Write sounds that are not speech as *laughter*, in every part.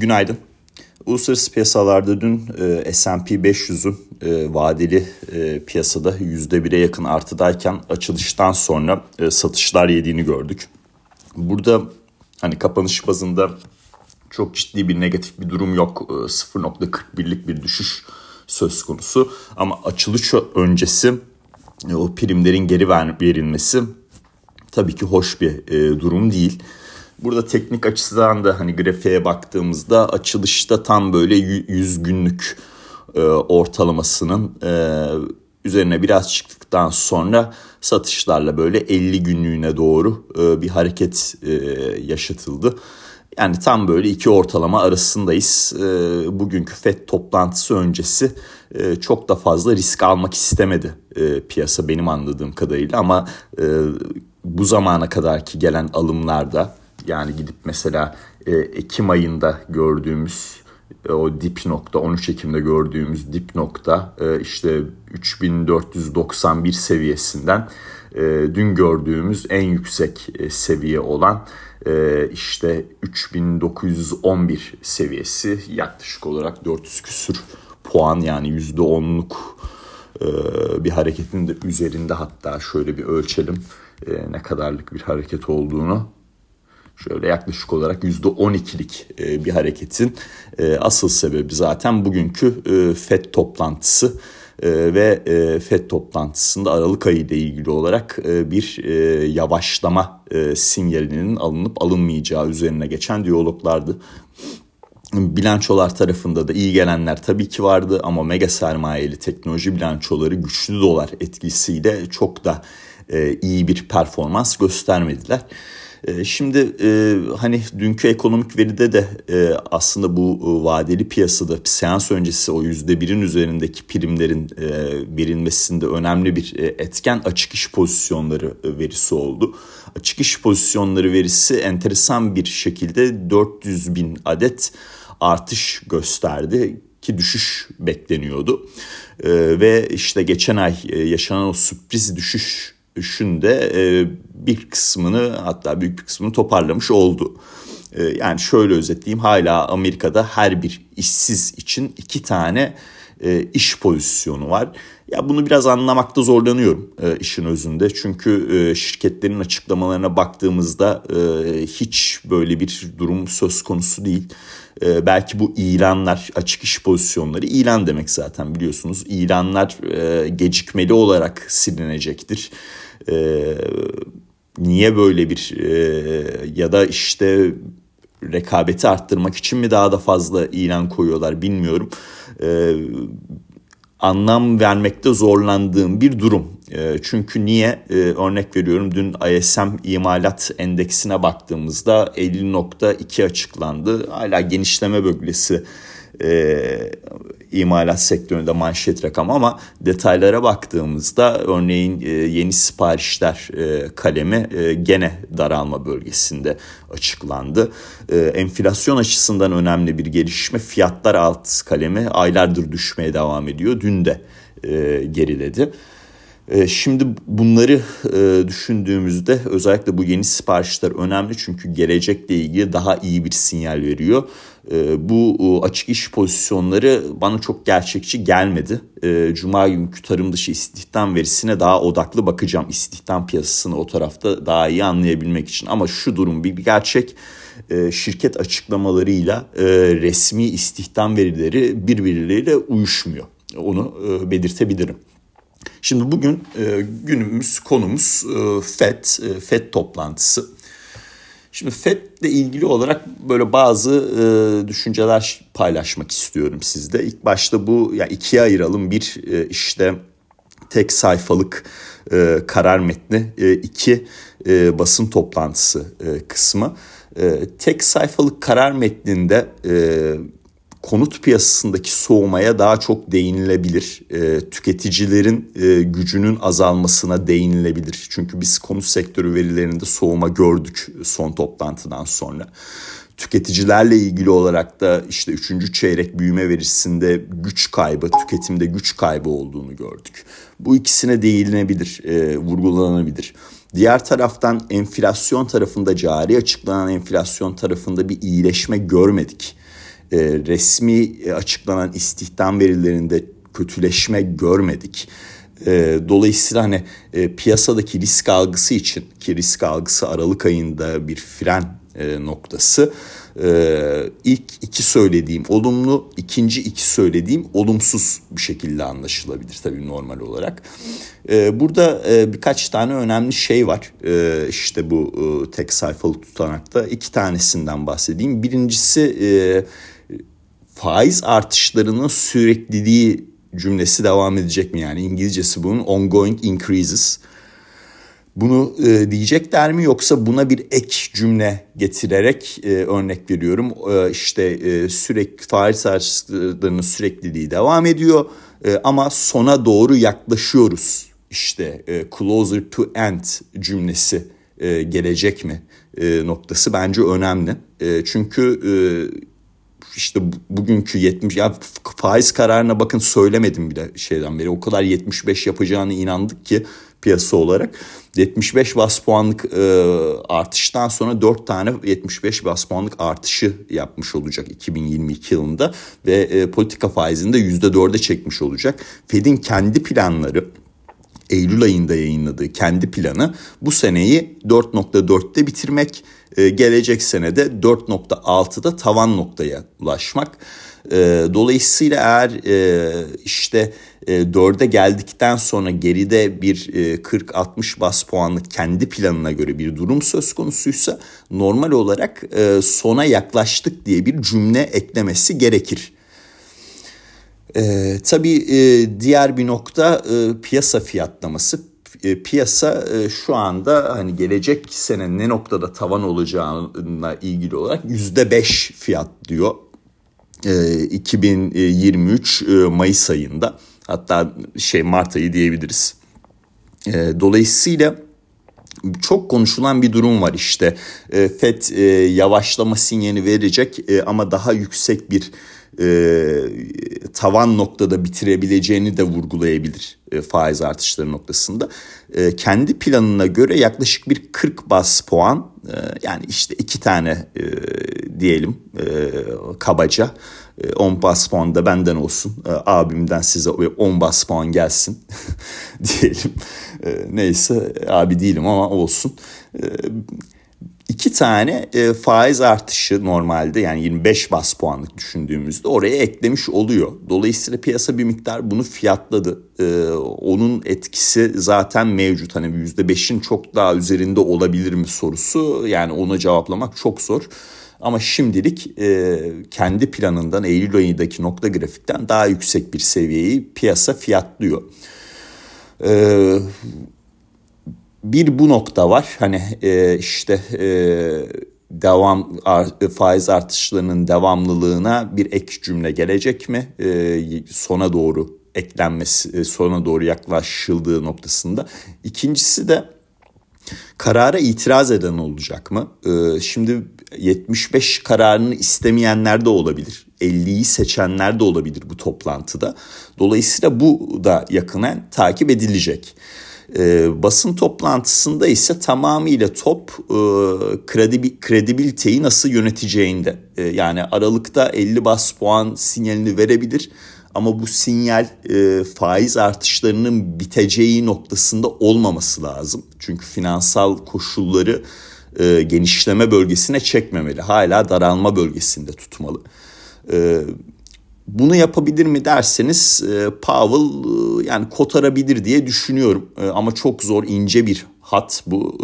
Günaydın. Uluslararası piyasalarda dün e, S&P 500'ün e, vadeli e, piyasada %1'e yakın artıdayken açılıştan sonra e, satışlar yediğini gördük. Burada hani kapanış bazında çok ciddi bir negatif bir durum yok. E, 0.41'lik bir düşüş söz konusu. Ama açılış öncesi e, o primlerin geri verilmesi tabii ki hoş bir e, durum değil. Burada teknik açıdan da hani grafiğe baktığımızda açılışta tam böyle 100 günlük e, ortalamasının e, üzerine biraz çıktıktan sonra satışlarla böyle 50 günlüğüne doğru e, bir hareket e, yaşatıldı. Yani tam böyle iki ortalama arasındayız. E, bugünkü FED toplantısı öncesi e, çok da fazla risk almak istemedi e, piyasa benim anladığım kadarıyla ama e, bu zamana kadarki gelen alımlarda yani gidip mesela e, Ekim ayında gördüğümüz e, o dip nokta 13 Ekim'de gördüğümüz dip nokta e, işte 3491 seviyesinden e, dün gördüğümüz en yüksek seviye olan işte 3911 seviyesi yaklaşık olarak 400 küsür puan yani %10'luk e, bir hareketin de üzerinde hatta şöyle bir ölçelim ne kadarlık bir hareket olduğunu. Şöyle yaklaşık olarak %12'lik e, bir hareketin e, asıl sebebi zaten bugünkü e, FED toplantısı ve FED toplantısında Aralık ayı ile ilgili olarak bir yavaşlama sinyalinin alınıp alınmayacağı üzerine geçen diyaloglardı. Bilançolar tarafında da iyi gelenler tabii ki vardı ama mega sermayeli teknoloji bilançoları güçlü dolar etkisiyle çok da iyi bir performans göstermediler. Ee, şimdi e, hani dünkü ekonomik veride de e, aslında bu e, vadeli piyasada seans öncesi o yüzde birin üzerindeki primlerin verilmesinde önemli bir etken açık iş pozisyonları verisi oldu. Açık iş pozisyonları verisi enteresan bir şekilde 400 bin adet artış gösterdi ki düşüş bekleniyordu. Ve işte geçen ay yaşanan o sürpriz düşüş düşünde e, bir kısmını hatta büyük bir kısmını toparlamış oldu. E, yani şöyle özetleyeyim hala Amerika'da her bir işsiz için iki tane e, iş pozisyonu var. Ya bunu biraz anlamakta zorlanıyorum işin özünde. Çünkü şirketlerin açıklamalarına baktığımızda hiç böyle bir durum söz konusu değil. Belki bu ilanlar, açık iş pozisyonları ilan demek zaten biliyorsunuz. İlanlar gecikmeli olarak silinecektir. E, niye böyle bir e, ya da işte rekabeti arttırmak için mi daha da fazla ilan koyuyorlar bilmiyorum. E, anlam vermekte zorlandığım bir durum. E, çünkü niye? E, örnek veriyorum dün ISM imalat endeksine baktığımızda 50.2 açıklandı. Hala genişleme bölgesi e, imalat sektöründe manşet rakam ama detaylara baktığımızda örneğin e, yeni siparişler e, kalemi e, gene daralma bölgesinde açıklandı. E, enflasyon açısından önemli bir gelişme fiyatlar alt kalemi aylardır düşmeye devam ediyor. Dün de geriledi. Şimdi bunları düşündüğümüzde özellikle bu yeni siparişler önemli çünkü gelecekle ilgili daha iyi bir sinyal veriyor. E, bu açık iş pozisyonları bana çok gerçekçi gelmedi. Cuma günkü tarım dışı istihdam verisine daha odaklı bakacağım. İstihdam piyasasını o tarafta daha iyi anlayabilmek için. Ama şu durum bir gerçek şirket açıklamalarıyla resmi istihdam verileri birbirleriyle uyuşmuyor. Onu belirtebilirim. Şimdi bugün e, günümüz konumuz e, FED, e, FED toplantısı. Şimdi FED ile ilgili olarak böyle bazı e, düşünceler paylaşmak istiyorum sizde. İlk başta bu ya yani ikiye ayıralım. Bir e, işte tek sayfalık e, karar metni, e, iki e, basın toplantısı e, kısmı. E, tek sayfalık karar metninde e, konut piyasasındaki soğumaya daha çok değinilebilir. E, tüketicilerin e, gücünün azalmasına değinilebilir. Çünkü biz konut sektörü verilerinde soğuma gördük son toplantıdan sonra. Tüketicilerle ilgili olarak da işte üçüncü çeyrek büyüme verisinde güç kaybı, tüketimde güç kaybı olduğunu gördük. Bu ikisine değinilebilir, e, vurgulanabilir. Diğer taraftan enflasyon tarafında cari açıklanan enflasyon tarafında bir iyileşme görmedik resmi açıklanan istihdam verilerinde kötüleşme görmedik. E, dolayısıyla hani e, piyasadaki risk algısı için ki risk algısı Aralık ayında bir fren e, noktası. E, ilk iki söylediğim olumlu, ikinci iki söylediğim olumsuz bir şekilde anlaşılabilir tabii normal olarak. E, burada e, birkaç tane önemli şey var. E, işte bu e, tek sayfalık tutanakta iki tanesinden bahsedeyim. Birincisi e, faiz artışlarının sürekliliği cümlesi devam edecek mi yani İngilizcesi bunun ongoing increases. Bunu e, diyecekler mi yoksa buna bir ek cümle getirerek e, örnek veriyorum. E, işte e, sürekli faiz artışlarının sürekliliği devam ediyor e, ama sona doğru yaklaşıyoruz. İşte e, closer to end cümlesi e, gelecek mi e, noktası bence önemli. E, çünkü e, işte bugünkü 70 ya faiz kararına bakın söylemedim bile şeyden beri. O kadar 75 yapacağını inandık ki piyasa olarak. 75 bas puanlık e, artıştan sonra 4 tane 75 bas puanlık artışı yapmış olacak 2022 yılında ve e, politika faizini de %4'e çekmiş olacak. Fed'in kendi planları Eylül ayında yayınladığı kendi planı bu seneyi 4.4'te bitirmek, e, gelecek senede 4.6'da tavan noktaya ulaşmak. E, dolayısıyla eğer e, işte 4'e geldikten sonra geride bir 40-60 bas puanlık kendi planına göre bir durum söz konusuysa normal olarak sona yaklaştık diye bir cümle eklemesi gerekir. Ee, tabii e, diğer bir nokta e, piyasa fiyatlaması. E, piyasa e, şu anda hani gelecek sene ne noktada tavan olacağına ilgili olarak yüzde beş fiyat diyor. E, 2023 e, Mayıs ayında hatta şey Mart ayı diyebiliriz. E, dolayısıyla çok konuşulan bir durum var işte. E, FED e, yavaşlama sinyali verecek e, ama daha yüksek bir e, tavan noktada bitirebileceğini de vurgulayabilir e, faiz artışları noktasında. E, kendi planına göre yaklaşık bir 40 bas puan e, yani işte iki tane e, diyelim e, kabaca 10 e, bas puan da benden olsun e, abimden size 10 bas puan gelsin *laughs* diyelim. E, neyse abi değilim ama olsun. İki tane e, faiz artışı normalde yani 25 bas puanlık düşündüğümüzde oraya eklemiş oluyor. Dolayısıyla piyasa bir miktar bunu fiyatladı. E, onun etkisi zaten mevcut. Hani %5'in çok daha üzerinde olabilir mi sorusu yani ona cevaplamak çok zor. Ama şimdilik e, kendi planından Eylül ayındaki nokta grafikten daha yüksek bir seviyeyi piyasa fiyatlıyor. E, bir bu nokta var. Hani e, işte e, devam faiz artışlarının devamlılığına bir ek cümle gelecek mi? E, sona doğru eklenmesi, e, sona doğru yaklaşıldığı noktasında. İkincisi de karara itiraz eden olacak mı? E, şimdi 75 kararını istemeyenler de olabilir. 50'yi seçenler de olabilir bu toplantıda. Dolayısıyla bu da yakından takip edilecek. E, basın toplantısında ise tamamıyla top e, kredibi, kredibiliteyi nasıl yöneteceğinde. E, yani Aralık'ta 50 bas puan sinyalini verebilir ama bu sinyal e, faiz artışlarının biteceği noktasında olmaması lazım. Çünkü finansal koşulları e, genişleme bölgesine çekmemeli. Hala daralma bölgesinde tutmalı. E, bunu yapabilir mi derseniz e, Powell e, yani kotarabilir diye düşünüyorum. E, ama çok zor ince bir hat bu.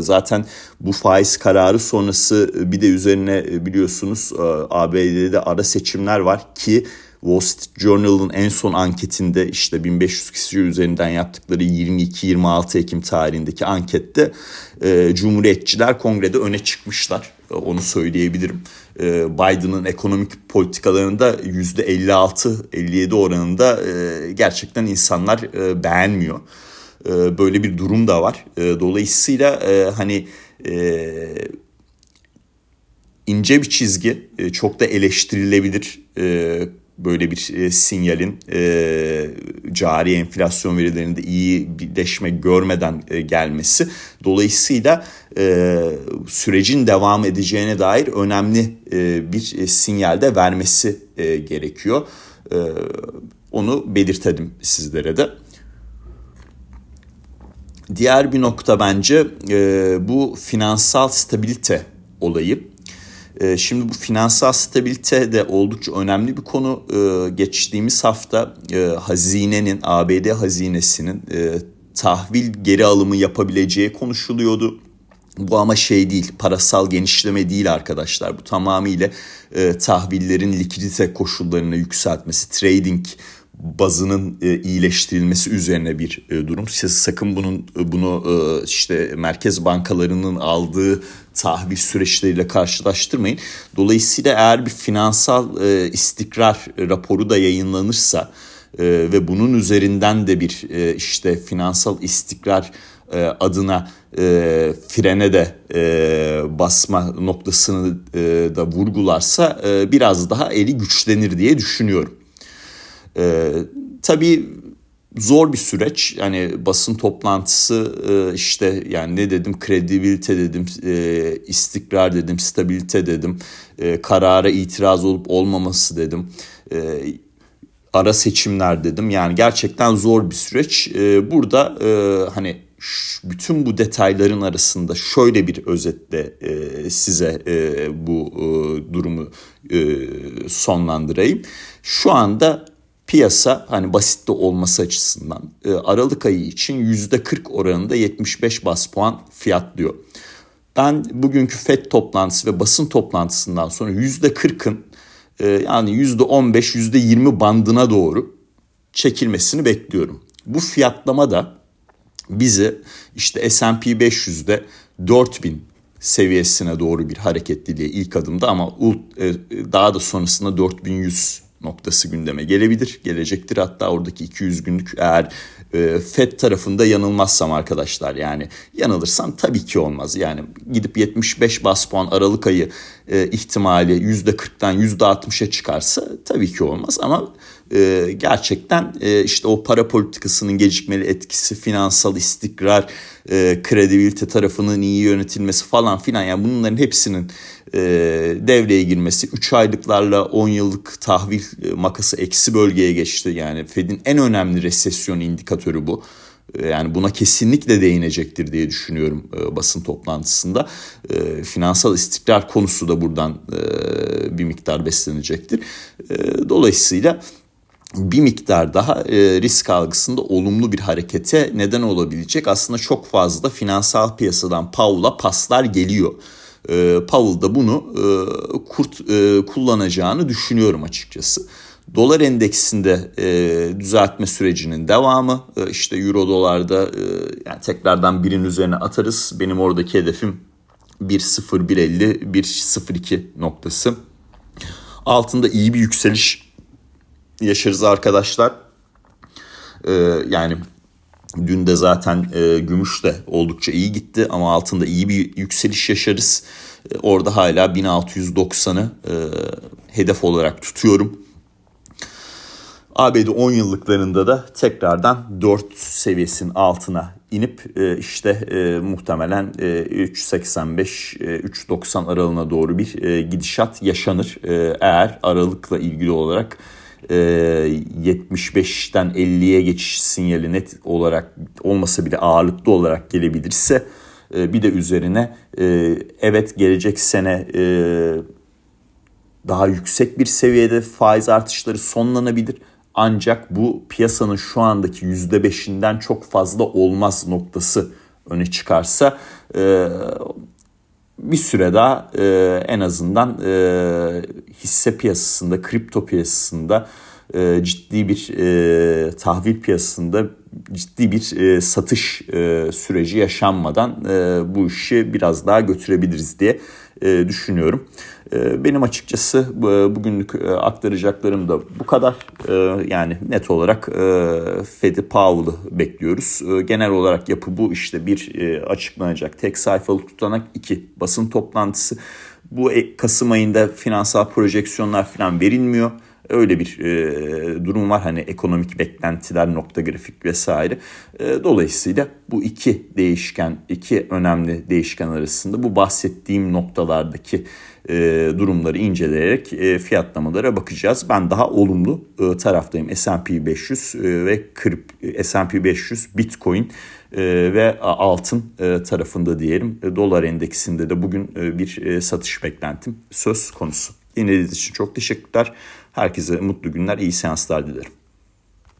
Zaten bu faiz kararı sonrası bir de üzerine biliyorsunuz ABD'de ara seçimler var ki Wall Street Journal'ın en son anketinde işte 1500 kişi üzerinden yaptıkları 22-26 Ekim tarihindeki ankette e, Cumhuriyetçiler kongrede öne çıkmışlar. E, onu söyleyebilirim. E, Biden'ın ekonomik politikalarında %56-57 oranında e, gerçekten insanlar e, beğenmiyor. E, böyle bir durum da var. E, dolayısıyla e, hani... E, ince bir çizgi, e, çok da eleştirilebilir. Böyle bir e, sinyalin e, cari enflasyon verilerinde iyi birleşme görmeden e, gelmesi dolayısıyla e, sürecin devam edeceğine dair önemli e, bir e, sinyalde vermesi e, gerekiyor. E, onu belirtelim sizlere de. Diğer bir nokta bence e, bu finansal stabilite olayı. E, şimdi bu finansal stabilite de oldukça önemli bir konu. E, geçtiğimiz hafta e, hazinenin, ABD hazinesinin e, tahvil geri alımı yapabileceği konuşuluyordu. Bu ama şey değil, parasal genişleme değil arkadaşlar. Bu tamamıyla e, tahvillerin likidite koşullarını yükseltmesi, trading bazının e, iyileştirilmesi üzerine bir e, durum. Siz sakın bunun e, bunu işte merkez bankalarının aldığı tahvil süreçleriyle karşılaştırmayın. Dolayısıyla eğer bir finansal istikrar raporu da yayınlanırsa ve bunun üzerinden de bir işte finansal istikrar adına e, frene de e, basma noktasını e, da vurgularsa e, biraz daha eli güçlenir diye düşünüyorum. E, tabii zor bir süreç. Yani basın toplantısı e, işte yani ne dedim kredibilite dedim, e, istikrar dedim, stabilite dedim, e, karara itiraz olup olmaması dedim. Ara seçimler dedim. Yani gerçekten zor bir süreç. Burada hani bütün bu detayların arasında şöyle bir özetle size bu durumu sonlandırayım. Şu anda piyasa hani basit de olması açısından e, Aralık ayı için %40 oranında 75 bas puan fiyatlıyor. Ben bugünkü FED toplantısı ve basın toplantısından sonra %40'ın e, yani %15 %20 bandına doğru çekilmesini bekliyorum. Bu fiyatlama da bizi işte S&P 500'de 4000 seviyesine doğru bir hareketliliğe ilk adımda ama e, daha da sonrasında 4100 noktası gündeme gelebilir, gelecektir. Hatta oradaki 200 günlük eğer e, FED tarafında yanılmazsam arkadaşlar yani yanılırsam tabii ki olmaz. Yani gidip 75 bas puan Aralık ayı e, ihtimali %40'dan %60'a çıkarsa tabii ki olmaz ama e, gerçekten e, işte o para politikasının gecikmeli etkisi, finansal istikrar, e, kredibilite tarafının iyi yönetilmesi falan filan yani bunların hepsinin e, devreye girmesi 3 aylıklarla 10 yıllık tahvil e, makası eksi bölgeye geçti. Yani Fed'in en önemli resesyon indikatörü bu. Yani buna kesinlikle değinecektir diye düşünüyorum basın toplantısında. Finansal istikrar konusu da buradan bir miktar beslenecektir. Dolayısıyla bir miktar daha e, risk algısında olumlu bir harekete neden olabilecek. Aslında çok fazla finansal piyasadan Powell'a paslar geliyor. E, Powell da bunu e, kurt e, kullanacağını düşünüyorum açıkçası. Dolar endeksinde e, düzeltme sürecinin devamı e, işte euro dolarda e, yani tekrardan birin üzerine atarız. Benim oradaki hedefim 1.0 1.50 noktası. Altında iyi bir yükseliş yaşarız arkadaşlar. Ee, yani dün de zaten e, gümüş de oldukça iyi gitti ama altında iyi bir yükseliş yaşarız. E, orada hala 1690'ı e, hedef olarak tutuyorum. ABD 10 yıllıklarında da tekrardan 4 seviyesinin altına inip e, işte e, muhtemelen e, 3.85-3.90 e, aralığına doğru bir gidişat yaşanır. Eğer aralıkla ilgili olarak 75'ten e, 50'ye geçiş sinyali net olarak olmasa bile ağırlıklı olarak gelebilirse e, bir de üzerine e, evet gelecek sene daha yüksek bir seviyede faiz artışları sonlanabilir. Ancak bu piyasanın şu andaki %5'inden çok fazla olmaz noktası öne çıkarsa bir süre daha e, en azından e, hisse piyasasında, kripto piyasasında e, ciddi bir e, tahvil piyasasında ciddi bir e, satış e, süreci yaşanmadan e, bu işi biraz daha götürebiliriz diye e, düşünüyorum. E, benim açıkçası e, bugünlük aktaracaklarım da bu kadar. Yani net olarak e, Fed'i Powell'ı bekliyoruz. Genel olarak yapı bu işte bir açıklanacak tek sayfalık tutanak iki basın toplantısı. Bu Kasım ayında finansal projeksiyonlar falan verilmiyor. Öyle bir e, durum var hani ekonomik beklentiler, nokta grafik vesaire. E, dolayısıyla bu iki değişken, iki önemli değişken arasında bu bahsettiğim noktalardaki e, durumları inceleyerek e, fiyatlamalara bakacağız. Ben daha olumlu e, taraftayım. S&P 500 e, ve S&P 500, Bitcoin e, ve altın e, tarafında diyelim. E, dolar endeksinde de bugün bir satış beklentim söz konusu. Dinlediğiniz için çok teşekkürler. Herkese mutlu günler, iyi seanslar dilerim.